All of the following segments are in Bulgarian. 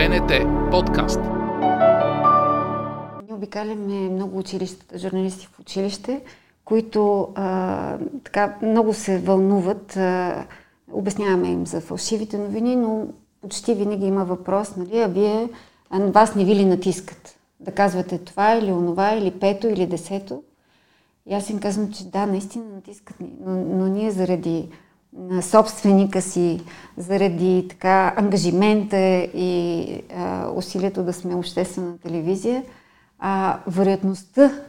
БНТ подкаст. Ние обикаляме много училищата, журналисти в училище, които а, така много се вълнуват. А, обясняваме им за фалшивите новини, но почти винаги има въпрос, нали, а вие, а вас не ви ли натискат? Да казвате това или онова, или пето, или десето. И аз им казвам, че да, наистина натискат ни, но, но ние заради на собственика си, заради така ангажимента и а, усилието да сме обществена телевизия, а, вероятността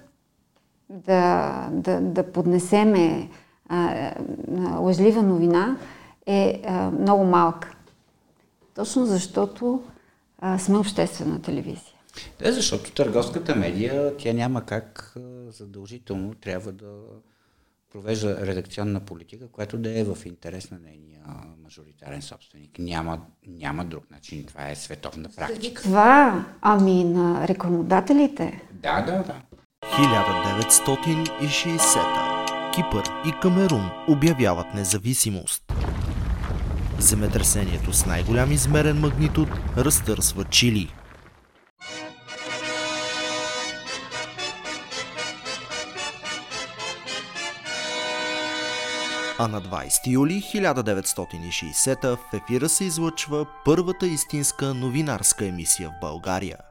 да, да, да поднесеме а, лъжлива новина е а, много малка. Точно защото а, сме обществена телевизия. Да, защото търговската медия, тя няма как задължително трябва да провежда редакционна политика, която да е в интерес на нейния мажоритарен собственик. Няма, няма друг начин. Това е световна практика. Това, ами на рекламодателите. Да, да, да. 1960 Кипър и Камерун обявяват независимост. Земетресението с най-голям измерен магнитуд разтърсва Чили – А на 20 юли 1960 в ефира се излъчва първата истинска новинарска емисия в България –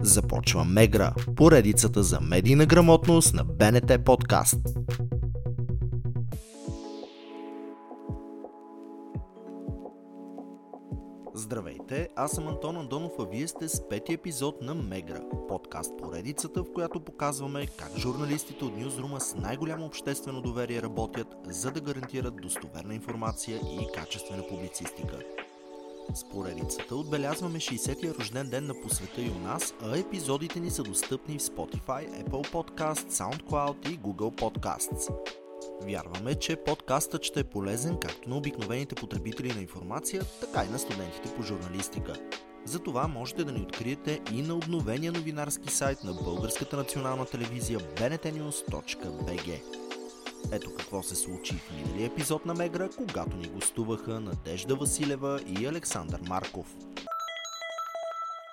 Започва Мегра, поредицата за медийна грамотност на БНТ подкаст. Здравейте, аз съм Антон Андонов, а вие сте с пети епизод на Мегра, подкаст поредицата, в която показваме как журналистите от Ньюзрума с най-голямо обществено доверие работят, за да гарантират достоверна информация и качествена публицистика. С поредицата отбелязваме 60-я рожден ден на посвета и у нас, а епизодите ни са достъпни в Spotify, Apple Podcast, SoundCloud и Google Podcasts. Вярваме, че подкастът ще е полезен както на обикновените потребители на информация, така и на студентите по журналистика. Затова можете да ни откриете и на обновения новинарски сайт на Българската национална телевизия bnetnews.bg. Ето какво се случи в миналия епизод на Мегра, когато ни гостуваха Надежда Василева и Александър Марков.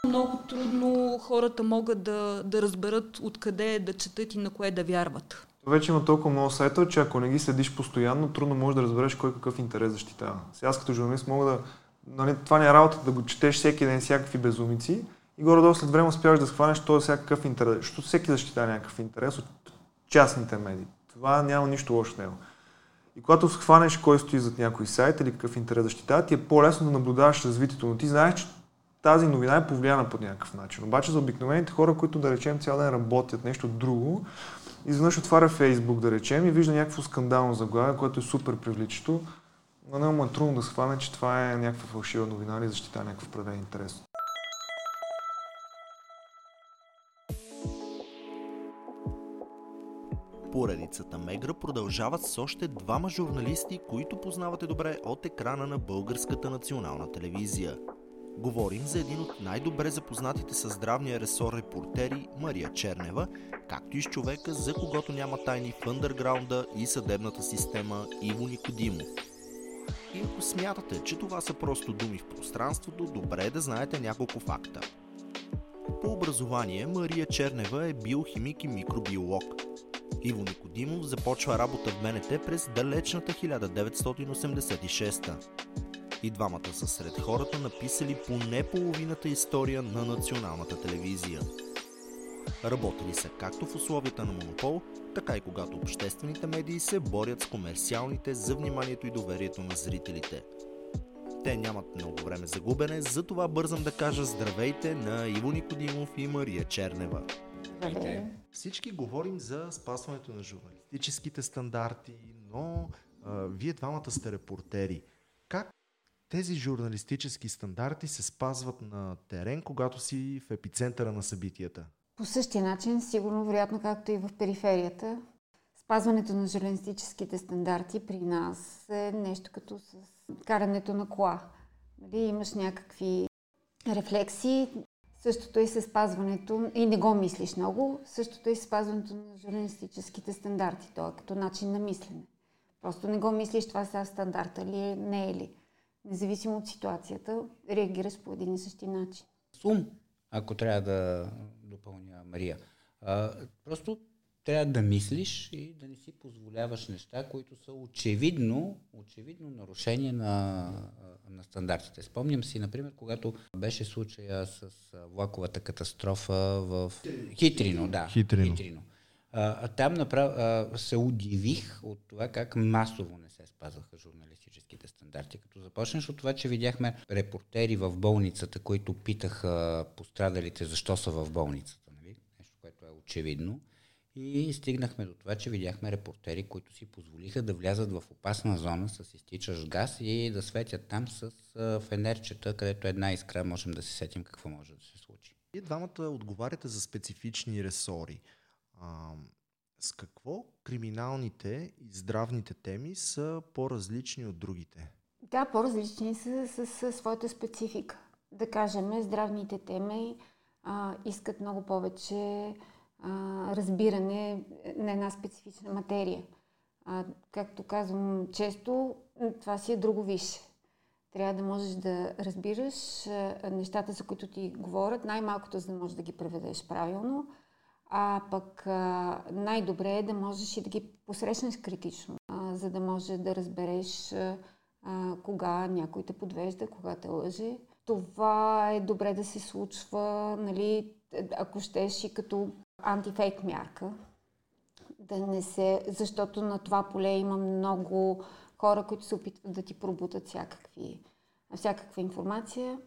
Много трудно хората могат да, да разберат откъде да четат и на кое да вярват. Вече има толкова много сайта, че ако не ги следиш постоянно, трудно можеш да разбереш кой какъв интерес защитава. Сега аз като журналист мога да... Нали, това не е работа да го четеш всеки ден всякакви безумици и горе-долу след време успяваш да схванеш този всякакъв интерес. Защото всеки защитава някакъв интерес от частните медии. Това няма нищо лошо в него. И когато схванеш кой стои зад някой сайт или какъв интерес защитава, ти е по-лесно да наблюдаваш развитието, но ти знаеш, че тази новина е повлияна по някакъв начин. Обаче за обикновените хора, които да речем цял ден работят нещо друго, изведнъж отваря Фейсбук, да речем, и вижда някакво скандално заглавие, което е супер привличащо, но не му е трудно да схване, че това е някаква фалшива новина или защитава някакъв правен интерес. Поредицата Мегра продължават с още двама журналисти, които познавате добре от екрана на Българската национална телевизия. Говорим за един от най-добре запознатите със здравния ресор репортери Мария Чернева, както и с човека, за когото няма тайни в андерграунда и съдебната система Иво Никодимов. И ако смятате, че това са просто думи в пространството, добре е да знаете няколко факта. По образование Мария Чернева е биохимик и микробиолог. Иво Никодимов започва работа в БНТ през далечната 1986 И двамата са сред хората написали поне половината история на националната телевизия. Работили са както в условията на монопол, така и когато обществените медии се борят с комерциалните за вниманието и доверието на зрителите. Те нямат много време за губене, затова бързам да кажа здравейте на Иво Никодимов и Мария Чернева. Здравейте. Всички говорим за спазването на журналистическите стандарти, но а, вие двамата сте репортери. Как тези журналистически стандарти се спазват на терен, когато си в епицентъра на събитията? По същия начин, сигурно, вероятно, както и в периферията, спазването на журналистическите стандарти при нас е нещо като с карането на кола. Нали, имаш някакви рефлекси, същото и с спазването, и не го мислиш много, същото и с спазването на журналистическите стандарти, то е като начин на мислене. Просто не го мислиш, това сега стандарта ли е, не е ли. Независимо от ситуацията, реагираш по един и същи начин. Сум, ако трябва да допълня Мария. А, просто трябва да мислиш и да не си позволяваш неща, които са очевидно, очевидно нарушение на, на стандартите. Спомням си, например, когато беше случая с влаковата катастрофа в Хитрино. Да, Хитрино. Хитрино. А, там направ... а, се удивих от това как масово не се спазваха журналистическите стандарти. Като започнеш от това, че видяхме репортери в болницата, които питаха пострадалите защо са в болницата. Нали? Нещо, което е очевидно. И стигнахме до това, че видяхме репортери, които си позволиха да влязат в опасна зона с изтичащ газ и да светят там с фенерчета, където една искра можем да се сетим какво може да се случи. Вие двамата отговаряте за специфични ресори. А, с какво криминалните и здравните теми са по-различни от другите? Да, по-различни са с своята специфика. Да кажем, здравните теми а, искат много повече а, разбиране на една специфична материя. А, както казвам често, това си е друго висше. Трябва да можеш да разбираш а, нещата, за които ти говорят, най-малкото, за да можеш да ги преведеш правилно, а пък а, най-добре е да можеш и да ги посрещнеш критично, а, за да можеш да разбереш а, кога някой те подвежда, кога те лъже. Това е добре да се случва, нали, ако щеш и като антифейк мярка. Да не се, защото на това поле има много хора, които се опитват да ти пробутат всякакви, всякаква информация.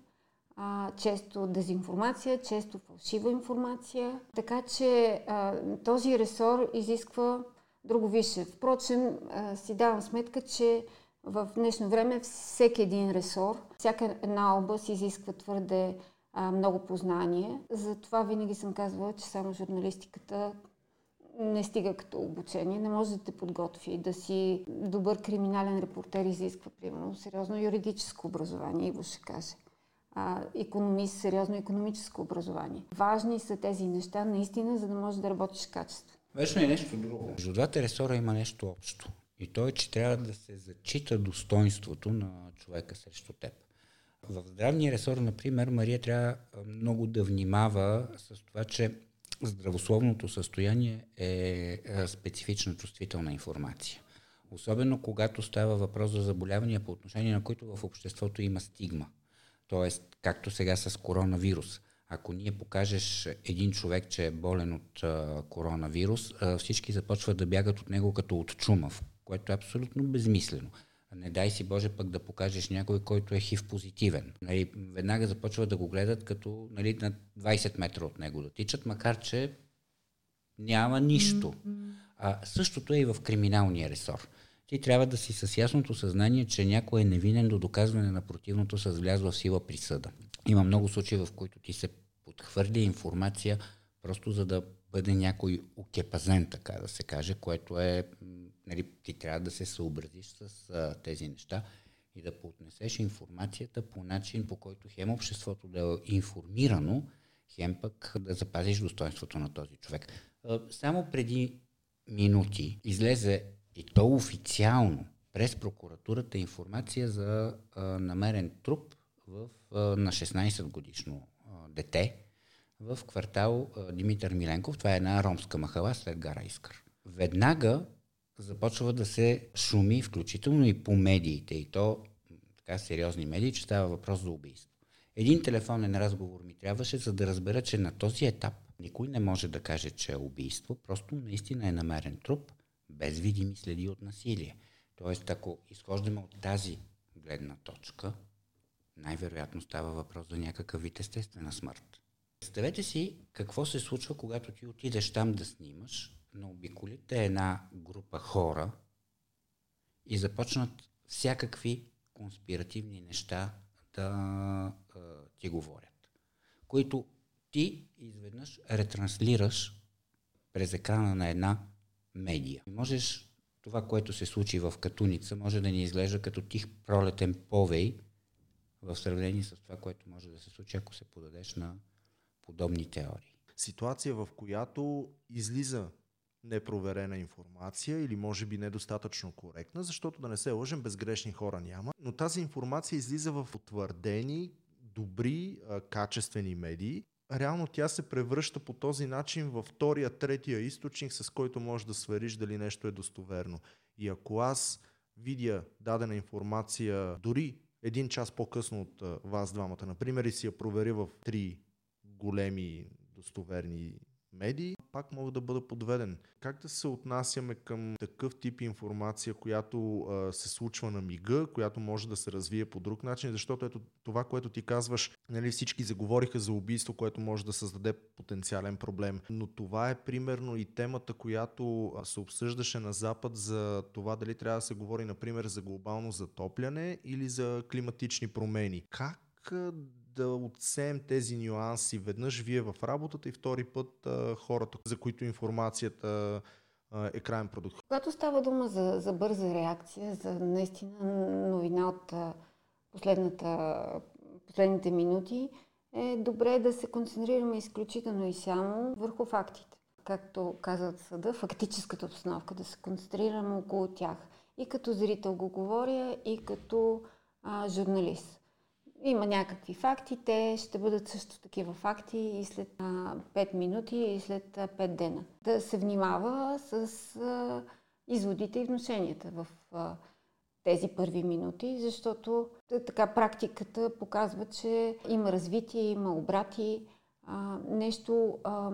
А, често дезинформация, често фалшива информация. Така че а, този ресор изисква друго висше. Впрочем, а, си давам сметка, че в днешно време всеки един ресор, всяка една област изисква твърде а, много познание. Затова винаги съм казвала, че само журналистиката не стига като обучение, не може да те подготви. Да си добър криминален репортер изисква, примерно, сериозно юридическо образование, Иво ще каже. А, економист, сериозно економическо образование. Важни са тези неща наистина, за да можеш да работиш качество. Вечно е нещо друго. Между двата ресора има нещо общо. И то е, че трябва да се зачита достоинството на човека срещу теб. В здравния ресор, например, Мария трябва много да внимава с това, че здравословното състояние е специфична чувствителна информация. Особено когато става въпрос за заболявания по отношение на които в обществото има стигма. Тоест, както сега с коронавирус. Ако ние покажеш един човек, че е болен от а, коронавирус, а, всички започват да бягат от него като от чумав, което е абсолютно безмислено. Не дай си Боже пък да покажеш някой, който е хив позитивен. Нали, веднага започват да го гледат като нали, на 20 метра от него да тичат, макар че няма нищо. А, същото е и в криминалния ресор. Ти трябва да си с ясното съзнание, че някой е невинен до доказване на противното с влязла в сила присъда. Има много случаи, в които ти се подхвърля информация просто за да бъде някой окепазен, така да се каже, което е, нали, ти трябва да се съобразиш с а, тези неща и да поотнесеш информацията по начин, по който хем обществото да е информирано, хем пък да запазиш достоинството на този човек. А, само преди минути излезе и то официално през прокуратурата информация за а, намерен труп в, а, на 16 годишно а, дете, в квартал Димитър Миленков. Това е една ромска махала след гара Искър. Веднага започва да се шуми, включително и по медиите, и то така сериозни медии, че става въпрос за убийство. Един телефонен разговор ми трябваше, за да разбера, че на този етап никой не може да каже, че е убийство, просто наистина е намерен труп, без видими следи от насилие. Тоест, ако изхождаме от тази гледна точка, най-вероятно става въпрос за някакъв вид естествена смърт Представете си какво се случва, когато ти отидеш там да снимаш, но обиколите една група хора и започнат всякакви конспиративни неща да а, ти говорят, които ти изведнъж ретранслираш през екрана на една медия. Можеш това, което се случи в Катуница, може да ни изглежда като тих пролетен повей в сравнение с това, което може да се случи, ако се подадеш на подобни теории. Ситуация, в която излиза непроверена информация или може би недостатъчно коректна, защото да не се лъжем, безгрешни хора няма. Но тази информация излиза в утвърдени, добри, качествени медии. Реално тя се превръща по този начин във втория, третия източник, с който можеш да свериш дали нещо е достоверно. И ако аз видя дадена информация дори един час по-късно от вас двамата, например, и си я проверя в три големи достоверни медии, пак мога да бъда подведен. Как да се отнасяме към такъв тип информация, която а, се случва на мига, която може да се развие по друг начин, защото ето това, което ти казваш, нали, всички заговориха за убийство, което може да създаде потенциален проблем, но това е примерно и темата, която се обсъждаше на Запад за това дали трябва да се говори, например, за глобално затопляне или за климатични промени. Как да отсеем тези нюанси веднъж вие в работата и втори път а, хората, за които информацията е крайен продукт. Когато става дума за, за бърза реакция, за наистина новина от последната, последните минути, е добре да се концентрираме изключително и само върху фактите. Както казват съда, фактическата обстановка, да се концентрираме около тях. И като зрител го говоря, и като а, журналист. Има някакви факти, те ще бъдат също такива факти и след а, 5 минути и след а, 5 дена. Да се внимава с а, изводите и вношенията в а, тези първи минути, защото така практиката показва, че има развитие, има обрати, а, нещо а,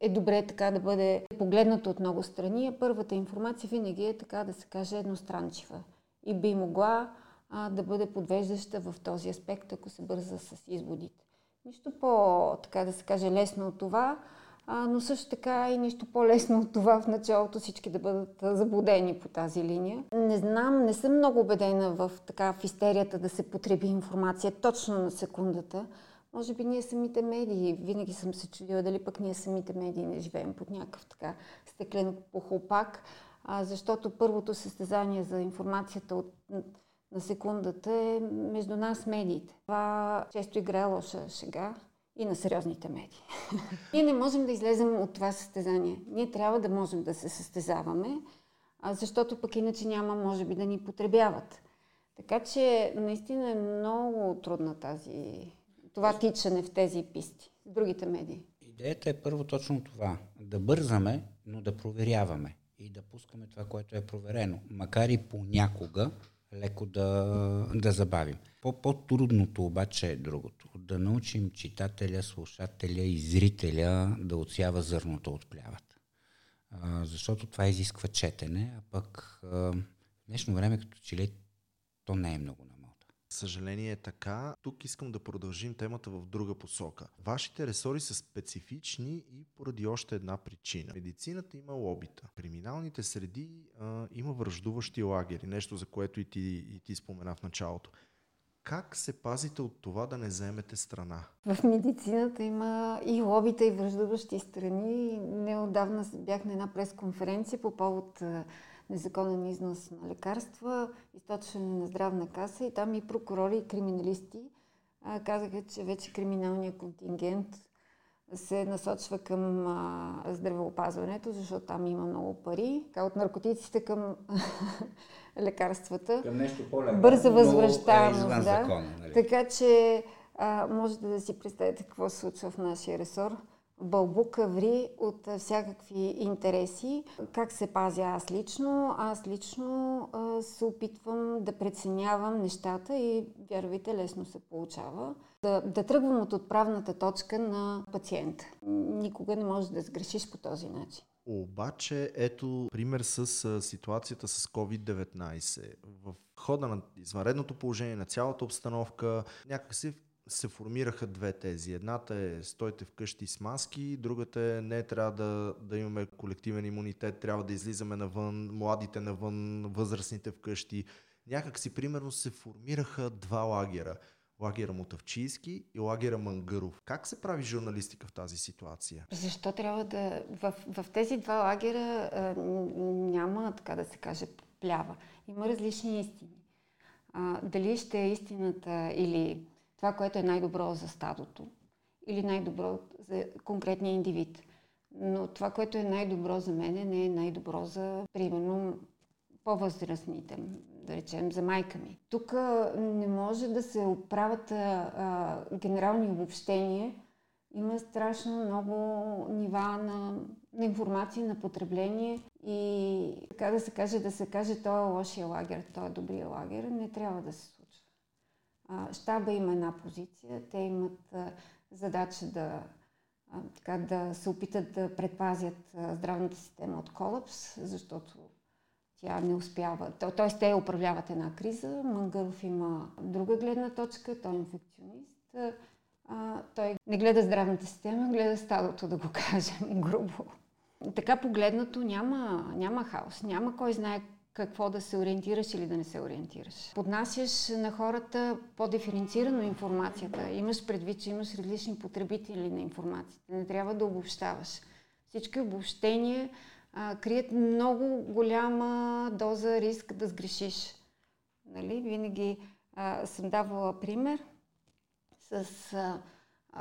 е добре така да бъде погледнато от много страни, а първата информация винаги е така да се каже едностранчива и би могла а, да бъде подвеждаща в този аспект, ако се бърза с изводите. Нищо по, така да се каже, лесно от това, а, но също така и нищо по-лесно от това в началото всички да бъдат заблудени по тази линия. Не знам, не съм много убедена в, така, в истерията да се потреби информация точно на секундата. Може би ние самите медии, винаги съм се чудила дали пък ние самите медии не живеем под някакъв така стеклен похлопак, защото първото състезание за информацията от на секундата е между нас медиите. Това често играе лоша шега и на сериозните медии. Ние не можем да излезем от това състезание. Ние трябва да можем да се състезаваме, защото пък иначе няма, може би, да ни потребяват. Така че наистина е много трудна тази, това тичане в тези писти с другите медии. Идеята е първо точно това. Да бързаме, но да проверяваме и да пускаме това, което е проверено. Макар и понякога леко да, да забавим. По-трудното обаче е другото. Да научим читателя, слушателя и зрителя да отсява зърното от плявата. А, защото това изисква четене, а пък а, в днешно време като че ли то не е много. Съжаление е така. Тук искам да продължим темата в друга посока. Вашите ресори са специфични и поради още една причина. Медицината има лобита. Криминалните среди а, има връждуващи лагери, нещо за което и ти, и ти спомена в началото. Как се пазите от това да не вземете страна? В медицината има и лобита, и връждуващи страни. Неодавна бях на една пресконференция по повод незаконен износ на лекарства, източване на здравна каса и там и прокурори, и криминалисти а, казаха, че вече криминалният контингент се насочва към а, здравеопазването, защото там има много пари. Така, от наркотиците към лекарствата. Към нещо по-лесно. Бърза възвръщаемост. Е да. закона, нали? Така че а, можете да си представите какво се случва в нашия ресор бълбука ври от всякакви интереси. Как се пазя аз лично? Аз лично а, се опитвам да преценявам нещата и, вярвайте, лесно се получава. Да, да тръгвам от отправната точка на пациента. Никога не можеш да сгрешиш по този начин. Обаче, ето пример с ситуацията с COVID-19. В хода на извънредното положение, на цялата обстановка, някак се формираха две тези. Едната е стойте вкъщи с маски, другата е не трябва да, да имаме колективен имунитет, трябва да излизаме навън, младите навън, възрастните вкъщи. Някак си, примерно, се формираха два лагера. Лагера Мотавчийски и лагера Мангаров. Как се прави журналистика в тази ситуация? Защо трябва да... В, в тези два лагера а, няма, така да се каже, плява. Има различни истини. А, дали ще е истината или това, което е най-добро за стадото или най-добро за конкретния индивид. Но това, което е най-добро за мен, не е най-добро за, примерно, по-възрастните, да речем, за майка ми. Тук не може да се оправят а, генерални обобщения. Има страшно много нива на, на информация, на потребление и така да се каже, да се каже, той е лошия лагер, той е добрия лагер, не трябва да се случва. Щаба има една позиция, те имат задача да, така, да се опитат да предпазят здравната система от колапс, защото тя не успява. Т.е. те управляват една криза. Мангаров има друга гледна точка, той е инфекционист. Той не гледа здравната система, гледа стадото, да го кажем грубо. Така погледнато няма, няма хаос, няма кой знае какво да се ориентираш или да не се ориентираш. Поднасяш на хората по-диференцирано информацията. Имаш предвид, че имаш различни потребители на информацията. Не трябва да обобщаваш. Всички обобщения а, крият много голяма доза риск да сгрешиш. Нали? Винаги а, съм давала пример с, а,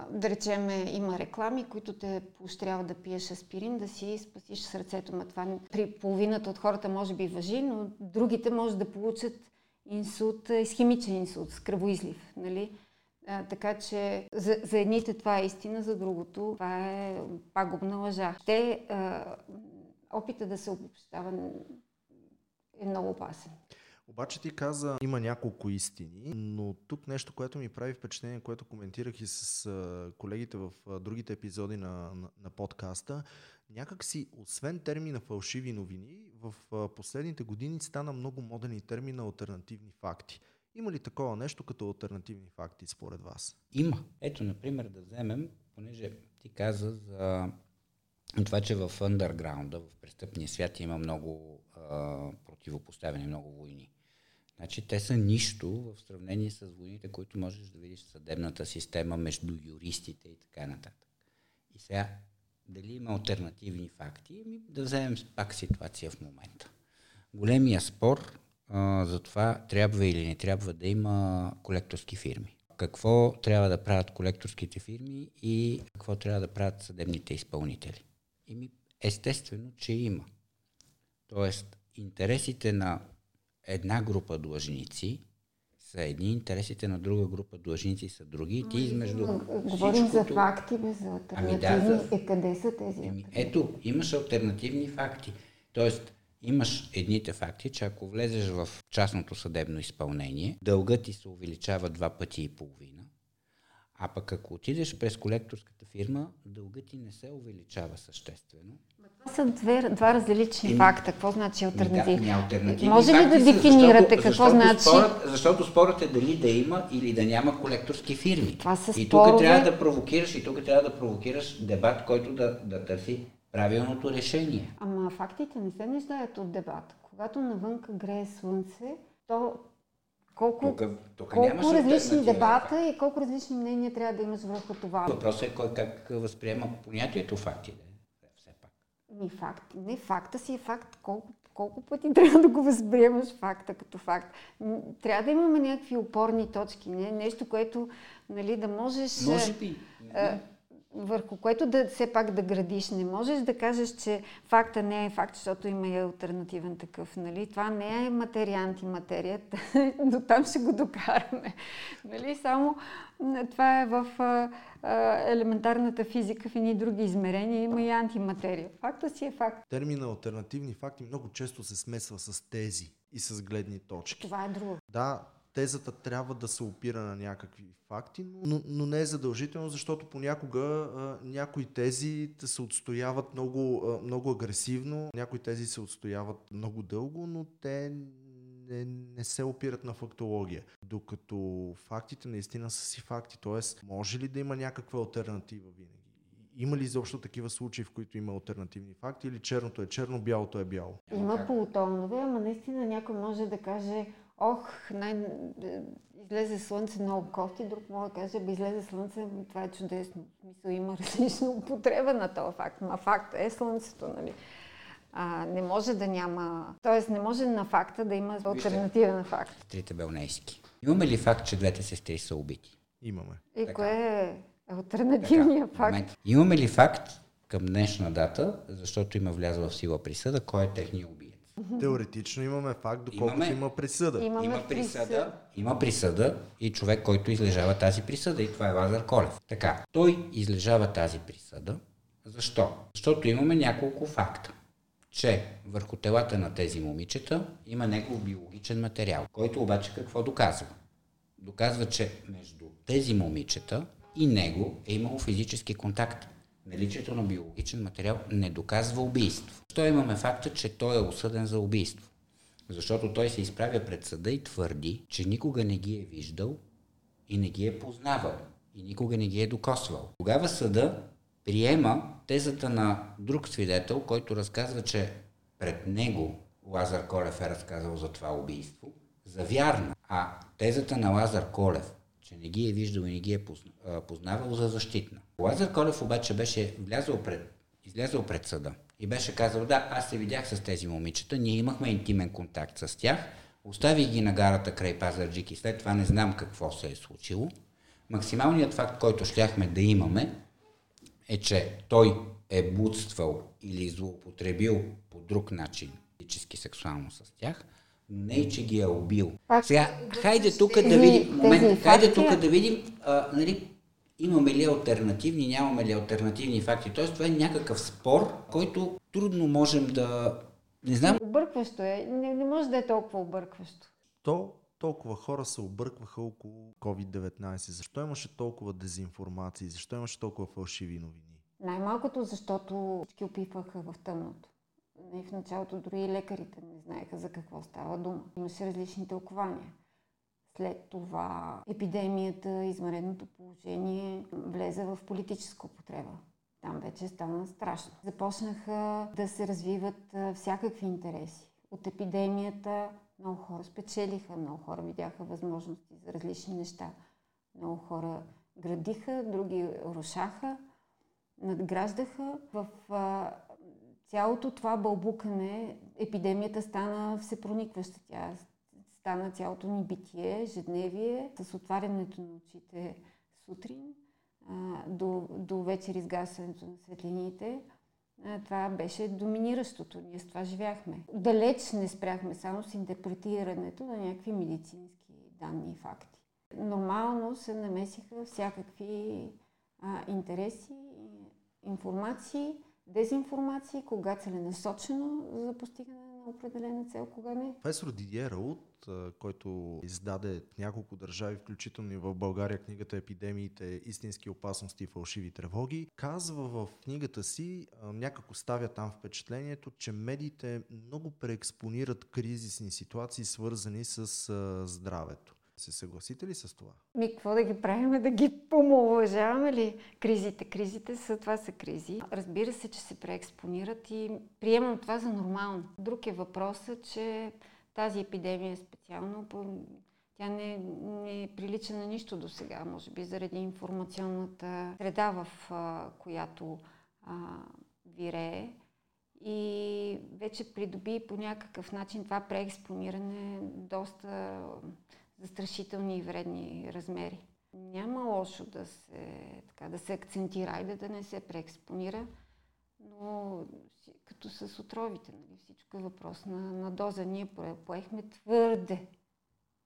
да речем, има реклами, които те поощряват да пиеш аспирин, да си спасиш сърцето. Ма това при половината от хората може би въжи, но другите може да получат инсулт, изхимичен инсулт, с кръвоизлив. Нали? А, така че за, за едните това е истина, за другото това е пагубна лъжа. Те а, опита да се обобщава е много опасен. Обаче ти каза, има няколко истини, но тук нещо, което ми прави впечатление, което коментирах и с колегите в другите епизоди на, на, на подкаста, някак си, освен термина фалшиви новини, в последните години стана много моден и термин на альтернативни факти. Има ли такова нещо като альтернативни факти според вас? Има. Ето, например, да вземем, понеже ти каза за това, че в андерграунда, в престъпния свят има много а, противопоставяне, много войни. Значи те са нищо в сравнение с войните, които можеш да видиш в съдебната система между юристите и така нататък. И сега, дали има альтернативни факти? Ми да вземем пак ситуация в момента. Големия спор а, за това трябва или не трябва да има колекторски фирми. Какво трябва да правят колекторските фирми и какво трябва да правят съдебните изпълнители. Еми, естествено, че има. Тоест, интересите на една група длъжници са едни, интересите на друга група длъжници са други. И ти измежду Говорим за факти, без за альтернативни. Ами да, за... Е, къде са тези еми, Ето, имаш альтернативни факти. Тоест, имаш едните факти, че ако влезеш в частното съдебно изпълнение, дългът ти се увеличава два пъти и половина. А пък ако отидеш през колекторската фирма, дългът ти не се увеличава съществено. Това са две, два различни и, факта. Какво значи альтернатив? Да, Може ли да дефинирате какво защото значи? Спорът, защото спорът е дали да има или да няма колекторски фирми. Това са и спорове... тук трябва да провокираш, и тук трябва да провокираш дебат, който да, да търси правилното решение. Ама фактите не се нуждаят от дебат. Когато навънка грее слънце, то колко, тук, тук колко различни дебата и колко различни мнения трябва да имаш върху това. Въпросът е кой как възприема понятието факти. Все пак. Ни факт. Не, факта си е факт. Колко, колко пъти трябва да го възприемаш факта като факт. Трябва да имаме някакви опорни точки. Не? Нещо, което нали, да можеш... Може би. А, върху което да все пак да градиш. Не можеш да кажеш, че факта не е факт, защото има и альтернативен такъв. Нали? Това не е материя, антиматерия. До там ще го докараме. Нали? Само това е в а, а, елементарната физика, в едни други измерения има и антиматерия. Факта си е факт. Термина альтернативни факти много често се смесва с тези и с гледни точки. Това е друго. Да, тезата трябва да се опира на някакви факти, но, но не е задължително, защото понякога а, някои тези се отстояват много, а, много агресивно, някои тези се отстояват много дълго, но те не, не се опират на фактология. Докато фактите наистина са си факти. Тоест, може ли да има някаква альтернатива винаги? Има ли изобщо такива случаи, в които има альтернативни факти или черното е черно, бялото е бяло? Има полутонове, ама наистина някой може да каже, ох, най... излезе слънце много кофти, друг може да каже, бе излезе слънце, това е чудесно. В смисъл има различна употреба на този факт, ма факт е слънцето, нали? А, не може да няма, т.е. не може на факта да има альтернатива на факт. Трите белнейски. Имаме ли факт, че двете сестри са убити? Имаме. И Така. кое е альтернативният факт? Момент. Имаме ли факт към днешна дата, защото има влязла в сила присъда, кой е техният убиец? Теоретично имаме факт, доколкото Имаме. има присъда. Имаме има присъда, има присъда и човек, който излежава тази присъда и това е Лазар Колев. Така, той излежава тази присъда. Защо? Защото имаме няколко факта че върху телата на тези момичета има негов биологичен материал, който обаче какво доказва? Доказва, че между тези момичета и него е имало физически контакт. Наличието на биологичен материал не доказва убийство. Защо имаме факта, че той е осъден за убийство? Защото той се изправя пред съда и твърди, че никога не ги е виждал и не ги е познавал и никога не ги е докосвал. Тогава съда приема тезата на друг свидетел, който разказва, че пред него Лазар Колев е разказал за това убийство, за вярна, а тезата на Лазар Колев, че не ги е виждал и не ги е познавал за защитна. Лазар Колев обаче беше влязъл пред, излязъл пред съда и беше казал, да, аз се видях с тези момичета, ние имахме интимен контакт с тях, оставих ги на гарата край Пазарджик и след това не знам какво се е случило. Максималният факт, който щяхме да имаме, е, че той е будствал или злоупотребил по друг начин физически сексуално с тях, не че ги е убил. Пак- Сега, хайде тук да видим, момент, хайде тук да видим, а, нали, имаме ли альтернативни, нямаме ли альтернативни факти. Тоест, това е някакъв спор, който трудно можем да... Не знам, Объркващо е. Не, не може да е толкова объркващо. То толкова хора се объркваха около COVID-19. Защо имаше толкова дезинформации? Защо имаше толкова фалшиви новини? Най-малкото, защото всички опитваха в тъмното. И в началото дори и лекарите не знаеха за какво става дума. Имаше различни тълкования. След това епидемията, извънредното положение влезе в политическа употреба. Там вече стана страшно. Започнаха да се развиват всякакви интереси. От епидемията много хора спечелиха, много хора видяха възможности за различни неща. Много хора градиха, други рушаха надграждаха. В цялото това бълбукане епидемията стана всепроникваща. Тя стана цялото ни битие, ежедневие, с отварянето на очите сутрин а, до, до вечер изгасването на светлините. А, това беше доминиращото. Ние с това живяхме. Далеч не спряхме само с интерпретирането на някакви медицински данни и факти. Нормално се намесиха всякакви а, интереси, информации, дезинформации, кога целенасочено за постигане на определена цел, кога не. Професор Дидие Раут, който издаде няколко държави, включително и в България, книгата Епидемиите, истински опасности и фалшиви тревоги, казва в книгата си, а, някак оставя там впечатлението, че медиите много преекспонират кризисни ситуации, свързани с здравето. Се съгласите ли с това? Ми, какво да ги правим? Да ги помалуважаваме ли? Кризите, кризите са, това са кризи. Разбира се, че се преекспонират и приемам това за нормално. Друг е въпросът, че тази епидемия специално, тя не, не прилича на нищо до сега, може би заради информационната среда, в а, която а, вирее. И вече придоби по някакъв начин това преекспониране доста застрашителни и вредни размери. Няма лошо да се, така, да се акцентира, айде да не се преекспонира, но като с отровите, нали? всичко е въпрос на, на доза. Ние пое- поехме твърде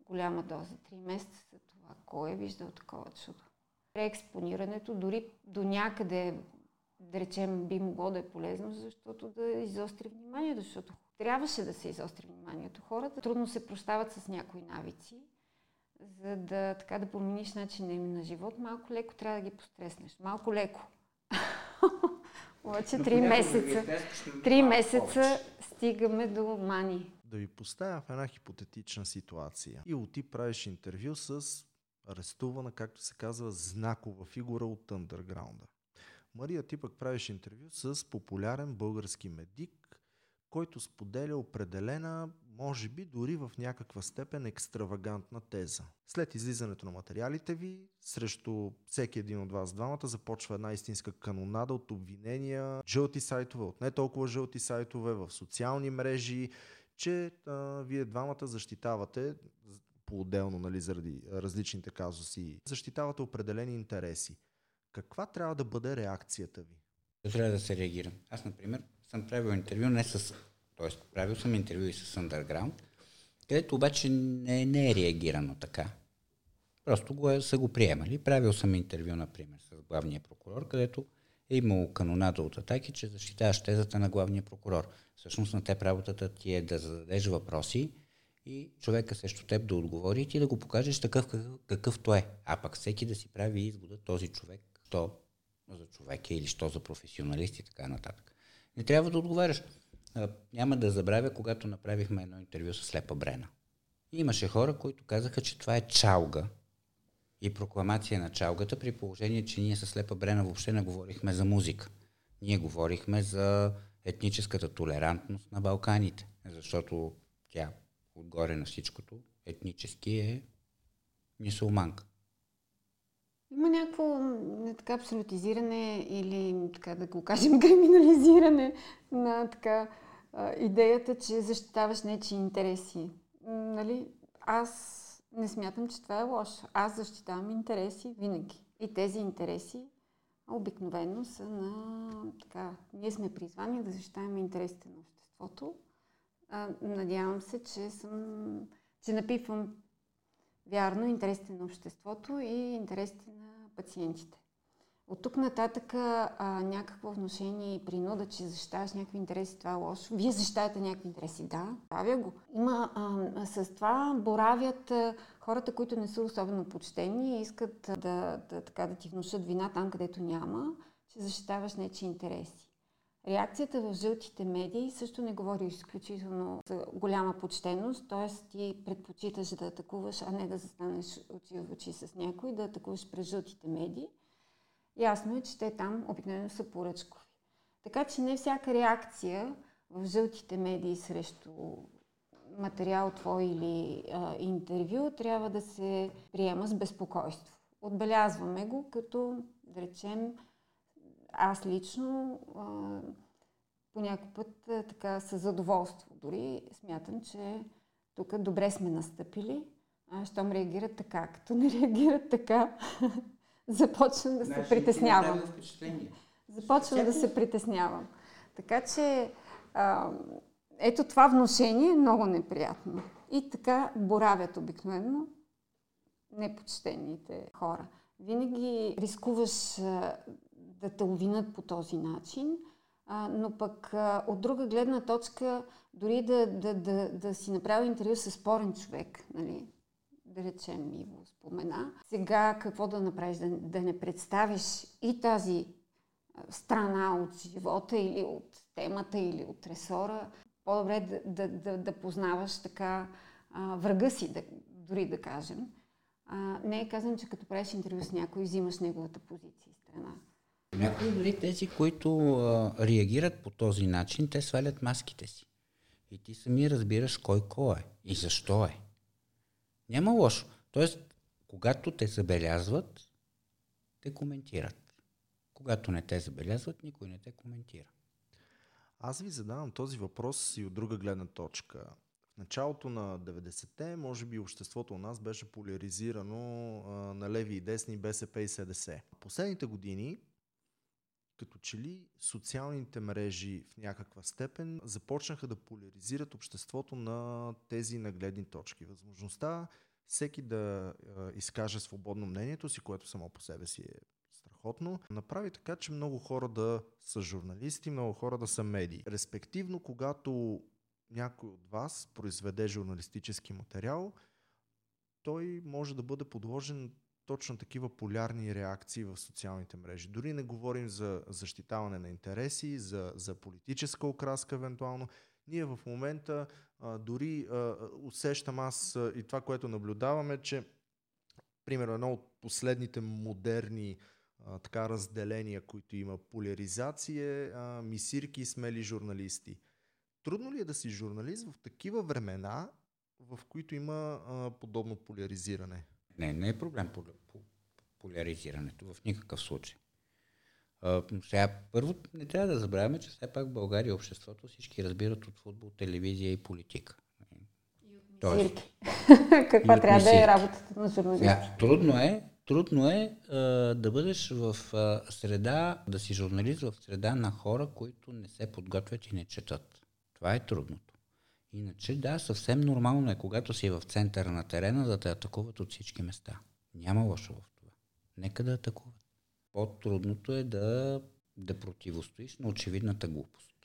голяма доза, три месеца след това. Кой е виждал такова чудо? Преекспонирането дори до някъде, да речем, би могло да е полезно, защото да изостри вниманието, защото трябваше да се изостри вниманието. Хората трудно се прощават с някои навици, за да, така, да промениш начина им на живот, малко леко трябва да ги постреснеш. Малко леко. Обаче три месеца, три месеца стигаме до мани. Да ви поставя в една хипотетична ситуация. И ти правиш интервю с арестувана, както се казва, знакова фигура от андерграунда. Мария, ти пък правиш интервю с популярен български медик, който споделя определена, може би дори в някаква степен екстравагантна теза. След излизането на материалите ви, срещу всеки един от вас двамата започва една истинска канонада от обвинения, жълти сайтове, от не толкова жълти сайтове, в социални мрежи, че а, вие двамата защитавате по-отделно, нали, заради различните казуси, защитавате определени интереси. Каква трябва да бъде реакцията ви? Трябва да се реагира. Аз, например, съм правил интервю не с... Тоест, правил съм интервю и с Underground, където обаче не, не е реагирано така. Просто го е, са го приемали. Правил съм интервю, например, с главния прокурор, където е имало канонада от атаки, че защитаваш тезата на главния прокурор. Всъщност на те работата ти е да зададеш въпроси и човека срещу теб да отговори и ти да го покажеш такъв какъв, какъвто е. А пък всеки да си прави извода този човек, що за човек е или що за професионалист и така нататък. Не трябва да отговаряш. Няма да забравя, когато направихме едно интервю с Слепа Брена. Имаше хора, които казаха, че това е чалга и прокламация на чалгата, при положение, че ние с Слепа Брена въобще не говорихме за музика. Ние говорихме за етническата толерантност на Балканите, защото тя отгоре на всичкото етнически е мисулманка. Има някакво така абсолютизиране или така да го кажем криминализиране на така идеята, че защитаваш нечи интереси. Нали? Аз не смятам, че това е лошо. Аз защитавам интереси винаги. И тези интереси обикновено са на така. Ние сме призвани да защитаваме интересите на обществото. А, надявам се, че съм, че напипвам вярно интересите на обществото и интересите на пациентите. От тук нататък а, някакво вношение и принуда, че защитаваш някакви интереси, това е лошо. Вие защитавате някакви интереси, да, правя го. Има, а, с това боравят а, хората, които не са особено почтени и искат да, да, така, да ти внушат вина там, където няма, че защитаваш нечи интереси. Реакцията в жълтите медии също не говори изключително за голяма почтеност, т.е. ти предпочиташ да атакуваш, а не да застанеш очи в очи с някой, да атакуваш през жълтите медии. Ясно е, че те там обикновено са поръчкови. Така че не всяка реакция в жълтите медии срещу материал твой или а, интервю трябва да се приема с безпокойство. Отбелязваме го като, да речем, аз лично а, по някой път а, така със задоволство дори смятам, че тук добре сме настъпили, а щом реагират така, като не реагират така, започвам да се значи, притеснявам. Започвам да се притеснявам. Така че а, ето това вношение е много неприятно. И така боравят обикновено непочтените хора. Винаги рискуваш а, да те обвинат по този начин, а, но пък а, от друга гледна точка, дори да, да, да, да си направи интервю с спорен човек, нали, да речем ми го спомена. Сега какво да направиш? Да, да не представиш и тази страна от живота или от темата или от ресора. По-добре да, да, да, да познаваш така а, врага си, да, дори да кажем. А, не е казано, че като правиш интервю с някой, взимаш неговата позиция и страна. Някои дори тези, които а, реагират по този начин, те свалят маските си. И ти сами разбираш кой кой е и защо е. Няма лошо. Тоест, когато те забелязват, те коментират. Когато не те забелязват, никой не те коментира. Аз ви задавам този въпрос и от друга гледна точка. В началото на 90-те, може би обществото у нас беше поляризирано а, на леви и десни, БСП и СДС. Последните години, като че ли социалните мрежи в някаква степен започнаха да поляризират обществото на тези нагледни точки. Възможността всеки да изкаже свободно мнението си, което само по себе си е страхотно, направи така, че много хора да са журналисти, много хора да са медии. Респективно, когато някой от вас произведе журналистически материал, той може да бъде подложен точно такива полярни реакции в социалните мрежи. Дори не говорим за защитаване на интереси, за, за политическа окраска евентуално. Ние в момента а, дори а, усещам аз а, и това, което наблюдаваме, че примерно едно от последните модерни а, така разделения, които има поляризация, е а, мисирки и смели журналисти. Трудно ли е да си журналист в такива времена, в които има а, подобно поляризиране? Не, не е проблем по, по, поляризирането в никакъв случай. А, сега, първо, не трябва да забравяме, че все пак в България обществото всички разбират от футбол, телевизия и политика. Тоест, Каква трябва да е работата на журналиста? Трудно е, трудно е а, да бъдеш в а, среда, да си журналист в среда на хора, които не се подготвят и не четат. Това е трудното. Иначе да, съвсем нормално е, когато си в центъра на терена, да те атакуват от всички места. Няма лошо в това. Нека да атакуват. По-трудното е да, да противостоиш на очевидната глупост.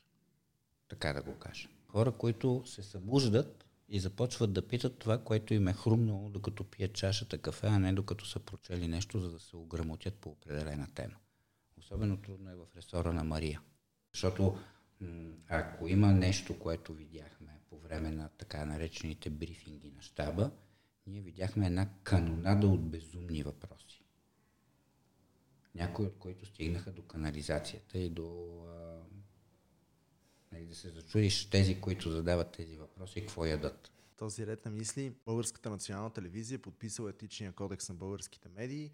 Така да го кажа. Хора, които се събуждат и започват да питат това, което им е хрумнало, докато пият чашата кафе, а не докато са прочели нещо, за да се ограмотят по определена тема. Особено трудно е в ресора на Мария. Защото ако има нещо, което видяхме по време на така наречените брифинги на щаба, ние видяхме една канонада от безумни въпроси. Някои от които стигнаха до канализацията и до а, нали, да се зачудиш тези, които задават тези въпроси, какво ядат. Този ред на мисли, Българската национална телевизия е подписала етичния кодекс на българските медии.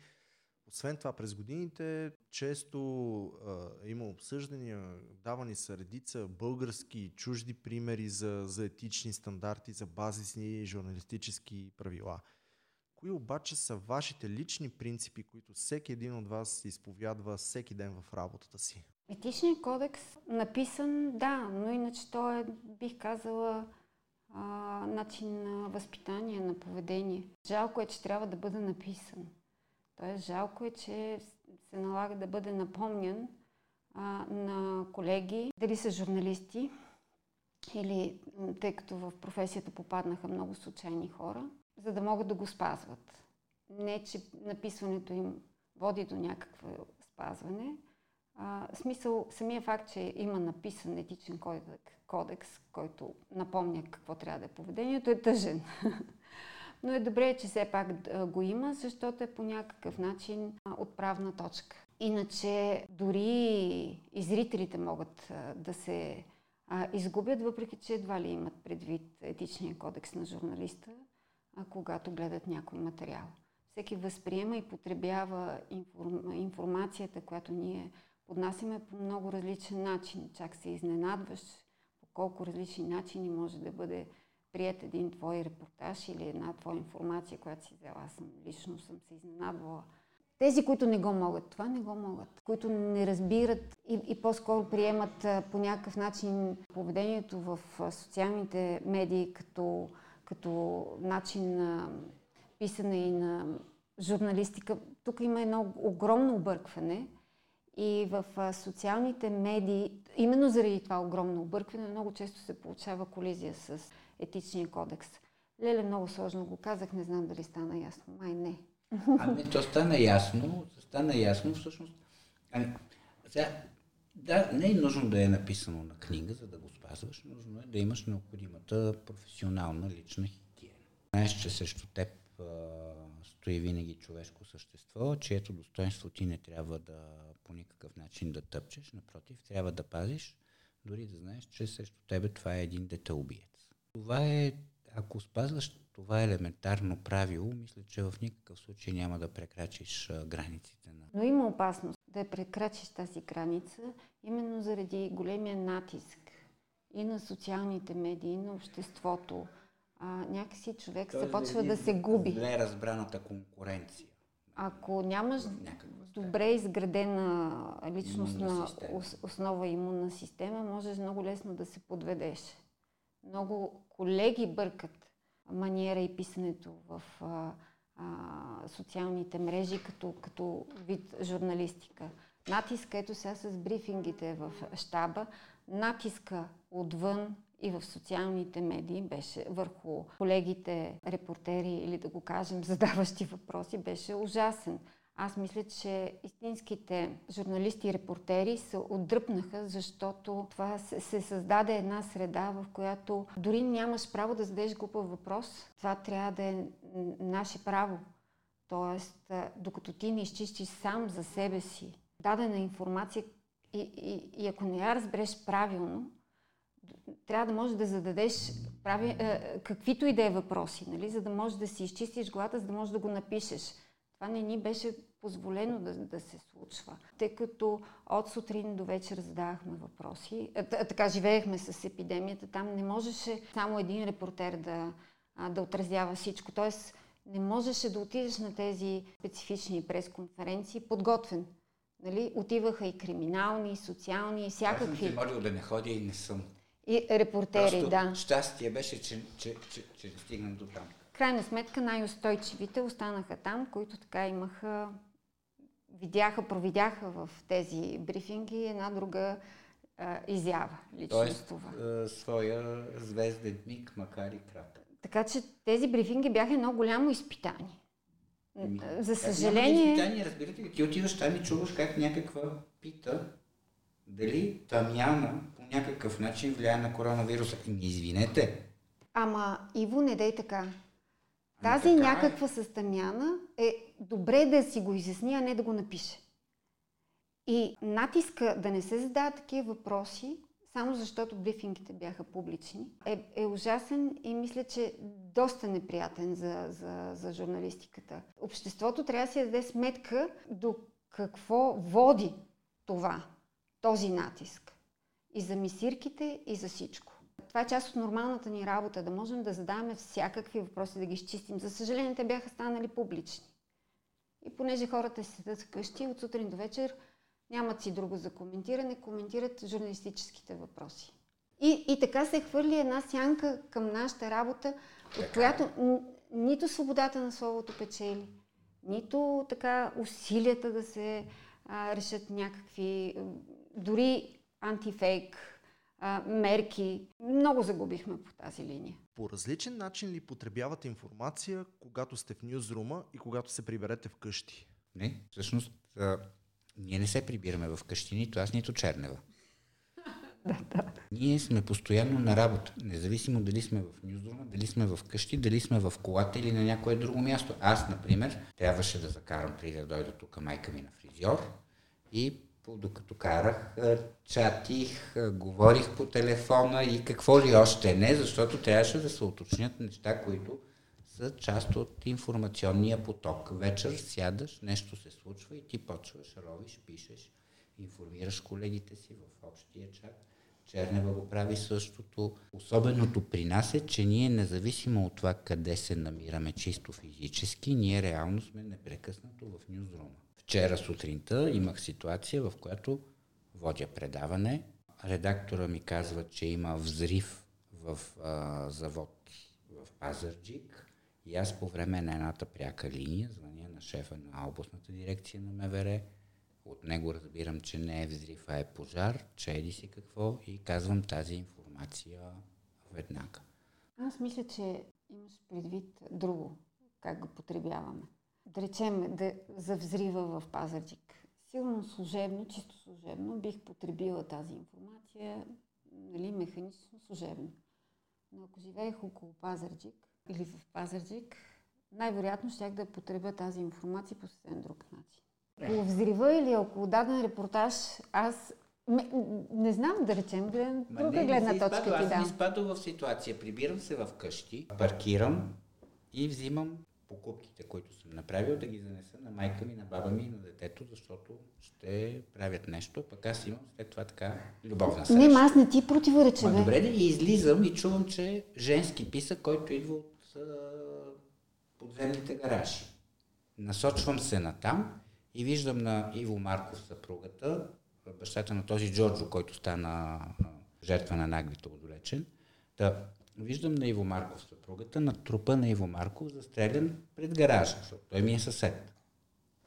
Освен това, през годините често а, има обсъждания, давани са редица български и чужди примери за, за етични стандарти, за базисни журналистически правила. Кои обаче са вашите лични принципи, които всеки един от вас изповядва всеки ден в работата си? Етичният кодекс написан, да, но иначе той е, бих казала, а, начин на възпитание, на поведение. Жалко е, че трябва да бъде написан. Тоест, жалко е, че се налага да бъде напомнян а, на колеги, дали са журналисти, или тъй като в професията попаднаха много случайни хора, за да могат да го спазват. Не, че написването им води до някакво спазване. А, смисъл, самия факт, че има написан етичен кодекс, който напомня какво трябва да е поведението, е тъжен. Но е добре, че все пак го има, защото е по някакъв начин отправна точка. Иначе дори и зрителите могат да се изгубят, въпреки че едва ли имат предвид етичния кодекс на журналиста, когато гледат някой материал. Всеки възприема и потребява информацията, която ние поднасяме по много различен начин. Чак се изненадваш по колко различни начини може да бъде прият един твой репортаж или една твоя информация, която си взела. Аз съм, лично съм се изненадвала. Тези, които не го могат, това не го могат. Които не разбират и, и по-скоро приемат по някакъв начин поведението в социалните медии като, като начин на писане и на журналистика. Тук има едно огромно объркване и в социалните медии, именно заради това огромно объркване, много често се получава колизия с етичния кодекс. Леле, много сложно го казах, не знам дали стана ясно. Май не. Ами, то стана ясно, стана ясно всъщност. Ами, сега, да, не е нужно да е написано на книга, за да го спазваш. Нужно е да имаш необходимата професионална лична хигиена. Знаеш, че срещу теб а, стои винаги човешко същество, чието достоинство ти не трябва да по никакъв начин да тъпчеш. Напротив, трябва да пазиш, дори да знаеш, че срещу тебе това е един детеубиец. Това е, ако спазваш това елементарно правило, мисля, че в никакъв случай няма да прекрачиш границите на... Но има опасност да прекрачиш тази граница, именно заради големия натиск и на социалните медии, и на обществото. А, някакси човек Той започва да се губи. Зле разбраната конкуренция. Ако нямаш добре изградена личностна основа имунна система, можеш много лесно да се подведеш. Много колеги бъркат маниера и писането в а, а, социалните мрежи като, като вид журналистика. Натиска, ето сега с брифингите в щаба, натиска отвън и в социалните медии беше върху колегите репортери или да го кажем задаващи въпроси беше ужасен. Аз мисля, че истинските журналисти и репортери се отдръпнаха, защото това се, създаде една среда, в която дори нямаш право да зададеш глупав въпрос. Това трябва да е наше право. Тоест, докато ти не изчистиш сам за себе си дадена информация и, и, и ако не я разбереш правилно, трябва да можеш да зададеш прави, каквито и да е въпроси, нали? за да можеш да си изчистиш главата, за да можеш да го напишеш. Това не ни беше позволено да, да се случва, тъй като от сутрин до вечер задавахме въпроси. Е, така живеехме с епидемията. Там не можеше само един репортер да, да отразява всичко. Тоест не можеше да отидеш на тези специфични пресконференции подготвен. Нали? Отиваха и криминални, и социални, и всякакви. Аз съм молил да не ходя и не съм. И репортери, Просто да. щастие беше, че, че, че, че стигнам до там. Крайна сметка най-устойчивите останаха там, които така имаха, видяха, провидяха в тези брифинги една друга а, изява, личностова. Тоест, своя звезден миг, макар и кратък. Така че тези брифинги бяха едно голямо изпитание. Ами, За съжаление... Изпитание, разбирате ли, ти отиваш там и чуваш как някаква пита дали тамяна по някакъв начин влияе на коронавируса. Ми извинете. Ама, Иво, не дай така. Тази така е. някаква състамяна е добре да си го изясни, а не да го напише. И натиска да не се задават такива въпроси, само защото брифингите бяха публични, е, е ужасен и мисля, че доста неприятен за, за, за журналистиката. Обществото трябва да си даде сметка до какво води това, този натиск. И за мисирките, и за всичко. Това е част от нормалната ни работа, да можем да задаваме всякакви въпроси, да ги изчистим. За съжаление, те бяха станали публични. И понеже хората си седят вкъщи, от сутрин до вечер нямат си друго за коментиране, коментират журналистическите въпроси. И, и така се хвърли една сянка към нашата работа, от която н- нито свободата на словото печели, нито така усилията да се а, решат някакви, дори антифейк а, мерки. Много загубихме по тази линия. По различен начин ли потребявате информация, когато сте в нюзрума и когато се приберете вкъщи? Не, всъщност а, ние не се прибираме в къщи, нито аз, нито Чернева. Да, да. Ние сме постоянно на работа, независимо дали сме в Нюздрума, дали сме в къщи, дали сме в колата или на някое друго място. Аз, например, трябваше да закарам преди да дойда тук майка ми на фризьор и докато карах, чатих, говорих по телефона и какво ли още не, защото трябваше да се уточнят неща, които са част от информационния поток. Вечер сядаш, нещо се случва и ти почваш, ровиш, пишеш, информираш колегите си в общия чат. Чернева го прави същото. Особеното при нас е, че ние независимо от това къде се намираме чисто физически, ние реално сме непрекъснато в нюзрума. Вчера сутринта имах ситуация, в която водя предаване. Редактора ми казва, че има взрив в а, завод в Пазарджик. И аз по време на едната пряка линия звъня на шефа на областната дирекция на МВР. От него разбирам, че не е взрив, а е пожар, че еди си какво и казвам тази информация веднага. Аз мисля, че имаш предвид друго, как го потребяваме. Да речем, да, за взрива в Пазарджик. Силно служебно, чисто служебно, бих потребила тази информация, нали, механично служебно. Но ако живеех около Пазарджик или в Пазарджик, най-вероятно щях да потребя тази информация по съвсем друг начин. Около взрива или около даден репортаж, аз ме, не знам да речем, гледам, Ма друга не, гледна не точка изпадва. ти Аз съм дам. изпадал в ситуация. Прибирам се в къщи, паркирам и взимам покупките, които съм направил, да ги занеса на майка ми, на баба ми и на детето, защото ще правят нещо, пък аз имам след това така любовна среща. Не, аз не ти противореча, бе. добре да и излизам и чувам, че женски писък, който идва от а, подземните гаражи. Насочвам се на там и виждам на Иво Марков съпругата, бащата на този Джорджо, който стана жертва на наглите удолечен. Да, виждам на Иво Марков съпругата, на трупа на Иво Марков, застрелян пред гаража, защото той ми е съсед.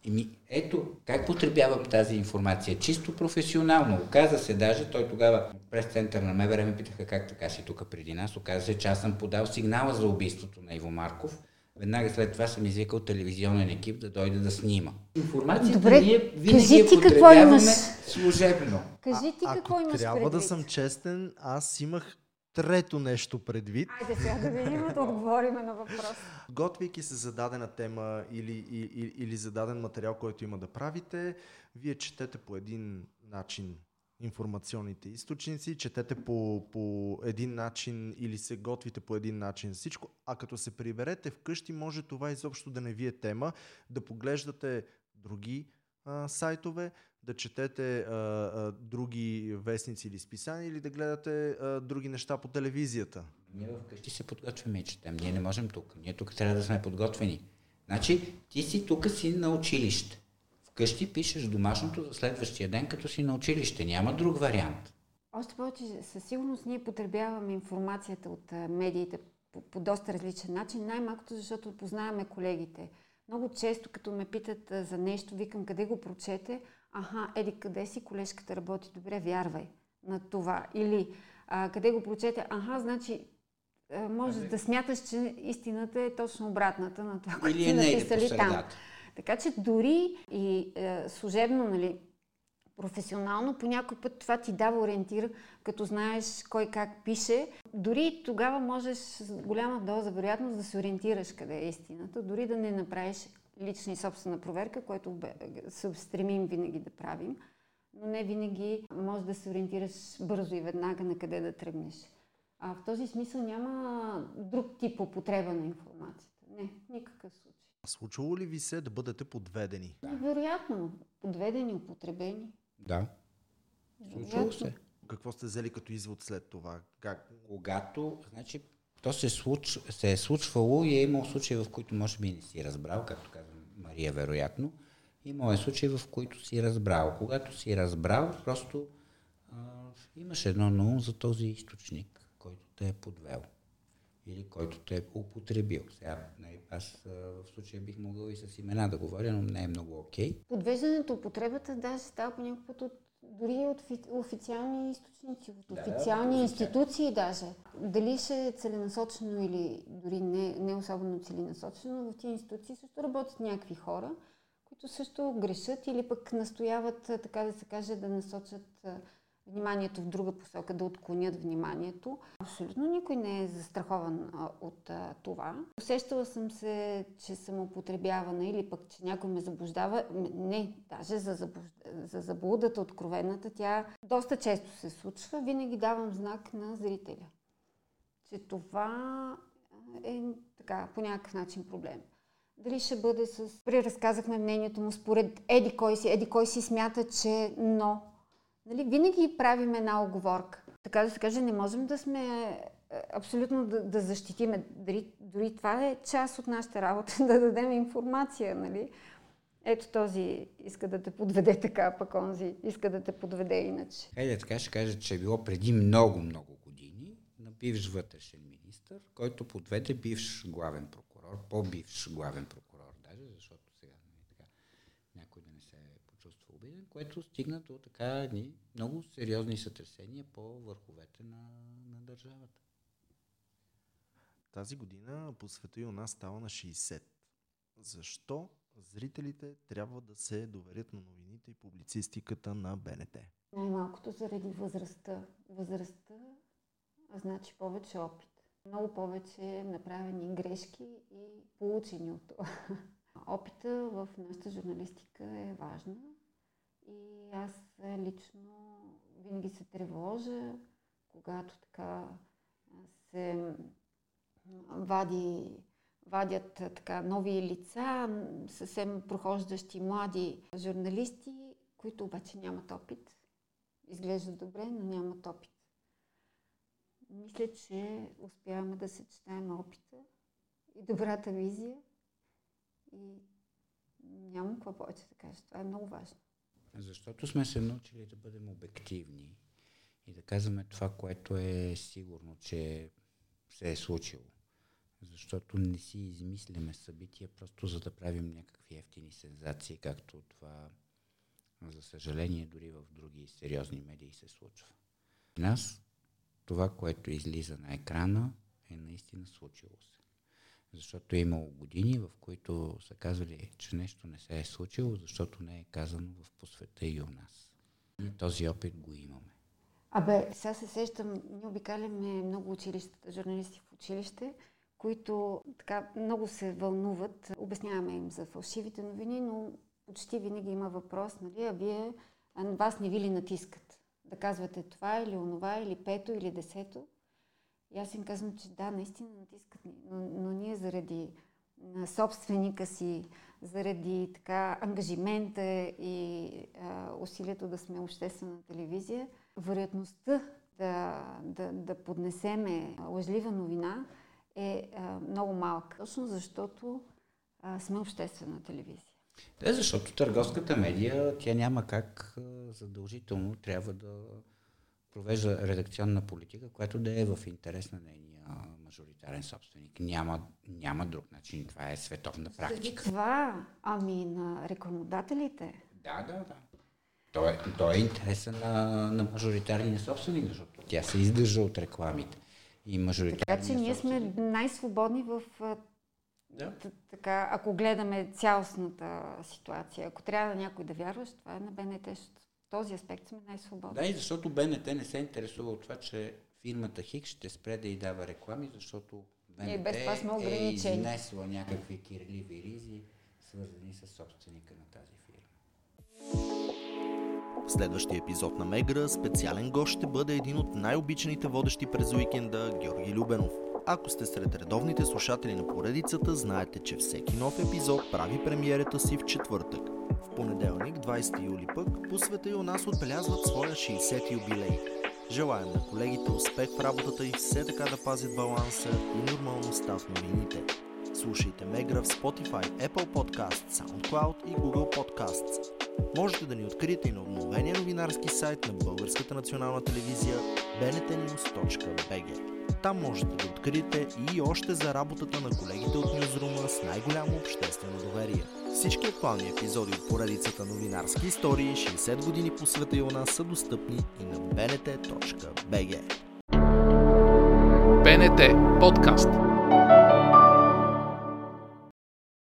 И ми, ето, как потребявам тази информация? Чисто професионално. Оказа се даже, той тогава през център на МВР ме питаха как така си тук преди нас. Оказа се, че аз съм подал сигнала за убийството на Иво Марков Веднага след това съм извикал телевизионен екип да дойде да снима. Информацията Добре, ние винаги кажи ти какво имаш. служебно. Кажи ти А- какво ако имаш трябва предвид. да съм честен, аз имах трето нещо предвид. Айде сега да видим да отговорим на въпрос. Готвейки се за дадена тема или, или, или за даден материал, който има да правите, вие четете по един начин информационните източници, четете по, по един начин или се готвите по един начин всичко, а като се приберете вкъщи, може това изобщо да не ви е тема, да поглеждате други а, сайтове, да четете а, а, други вестници или списания или да гледате а, други неща по телевизията. Ние вкъщи се подготвяме и четем. Ние не можем тук. Ние тук трябва да сме подготвени. Значи, ти си тук си на училище. Вкъщи пишеш домашното за следващия ден, като си на училище. Няма друг вариант. Още повече, със сигурност ние потребяваме информацията от медиите по, по доста различен начин, най-малкото защото познаваме колегите. Много често, като ме питат а, за нещо, викам къде го прочете, аха, еди къде си, колежката работи добре, вярвай на това. Или а, къде го прочете, аха, значи а, може да смяташ, че истината е точно обратната на това, което си е по написали там. Така че дори и е, служебно, нали, професионално, по някой път това ти дава ориентир, като знаеш кой как пише. Дори тогава можеш с голяма доза вероятност да се ориентираш къде е истината, дори да не направиш лична и собствена проверка, което се стремим винаги да правим, но не винаги може да се ориентираш бързо и веднага на къде да тръгнеш. А в този смисъл няма друг тип употреба на информацията. Не, никакъв случай. Случвало ли ви се да бъдете подведени? Вероятно, подведени, употребени. Да. Случвало се. Какво сте взели като извод след това? Как? Когато, значи, то се, случ, се е случвало и е имало случаи, в които може би не си разбрал, както казва Мария, вероятно. Имало е случаи, в които си разбрал. Когато си разбрал, просто а, имаш едно ум за този източник, който те е подвел или който те е употребил. Сега, нали, аз в случая бих могъл и с имена да говоря, но не е много окей. Подвеждането, употребата даже става по някакъв път от, дори от офи- официални източници, от Да, официални от институции даже. Дали ще е целенасочено или дори не, не особено целенасочено, в тези институции също работят някакви хора, които също грешат или пък настояват, така да се каже, да насочат вниманието в друга посока, да отклонят вниманието. Абсолютно никой не е застрахован а, от а, това. Усещала съм се, че съм употребявана или пък, че някой ме заблуждава. Не, даже за, заблуж... за заблудата, откровената, тя доста често се случва. Винаги давам знак на зрителя, че това е така, по някакъв начин проблем. Дали ще бъде с... Преразказахме мнението му според еди кой си, еди кой си смята, че но. Нали, винаги правим една оговорка. Така да се каже, не можем да сме е, абсолютно да, да защитиме. Дори, дори това е част от нашата работа, да дадем информация. Нали? Ето този иска да те подведе така, пък онзи иска да те подведе иначе. Хайде така ще кажа, че е било преди много-много години на бивш вътрешен министр, който подведе бивш главен прокурор, по-бивш главен прокурор даже, защото сега нали, така, някой да не се почувства обиден, което стигна до така едни много сериозни сътресения по върховете на, на държавата. Тази година по света и у нас става на 60. Защо зрителите трябва да се доверят на новините и публицистиката на БНТ? Най-малкото заради възрастта. Възрастта значи повече опит. Много повече направени грешки и получени от това. Опита в нашата журналистика е важна и аз е, лично винаги се тревожа, когато така се вади, вадят така нови лица, съвсем прохождащи млади журналисти, които обаче нямат опит. Изглеждат добре, но нямат опит. Мисля, че успяваме да съчетаем опита и добрата визия и нямам какво повече да кажа. Това е много важно. Защото сме се научили да бъдем обективни и да казваме това, което е сигурно, че се е случило. Защото не си измисляме събития просто за да правим някакви ефтини сензации, както това, за съжаление, дори в други сериозни медии се случва. Нас това, което излиза на екрана, е наистина случило се. Защото е имало години, в които са казали, че нещо не се е случило, защото не е казано в посвета и у нас. И този опит го имаме. Абе, сега се сещам, ние обикаляме много училищата, журналисти в училище, които така много се вълнуват. Обясняваме им за фалшивите новини, но почти винаги има въпрос, нали, а вие, а вас не ви ли натискат? Да казвате това или онова, или пето, или десето. И аз им казвам, че да, наистина натискат ни, но, но ние заради на собственика си, заради така ангажимента и а, усилието да сме обществена телевизия, вероятността да, да, да поднесеме лъжлива новина е а, много малка. Точно защото а, сме обществена телевизия. Да, защото търговската медия, тя няма как задължително трябва да провежда редакционна политика, която да е в интерес на нейния мажоритарен собственик. Няма, няма друг начин. Това е световна практика. Това, ами на рекламодателите. Да, да, да. То е, то е интереса на, на мажоритарния собственик, защото тя се издържа от рекламите. И мажоритарния така че ние сме най-свободни в да. така, ако гледаме цялостната ситуация. Ако трябва да някой да вярваш, това е на БНТ. В този аспект сме най-свободни. Да, и защото БНТ не се интересува от това, че фирмата Хик ще спре да й дава реклами, защото БНТ и без това сме е изнесла някакви кирливи ризи, свързани с собственика на тази фирма. В следващия епизод на Мегра специален гост ще бъде един от най-обичаните водещи през уикенда Георги Любенов. Ако сте сред редовните слушатели на поредицата, знаете, че всеки нов епизод прави премиерата си в четвъртък. В понеделник, 20 юли пък, по света и у нас отбелязват своя 60 юбилей. Желаем на колегите успех в работата и все така да пазят баланса и нормалността в новините. Слушайте Мегра в Spotify, Apple Podcasts, SoundCloud и Google Podcasts. Можете да ни откриете и на обновения новинарски сайт на Българската национална телевизия bntnews.bg. Там можете да откриете и още за работата на колегите от Ньюзрума с най-голямо обществено доверие. Всички актуални епизоди от поредицата новинарски истории 60 години по света и у нас са достъпни и на bnt.bg. БНТ подкаст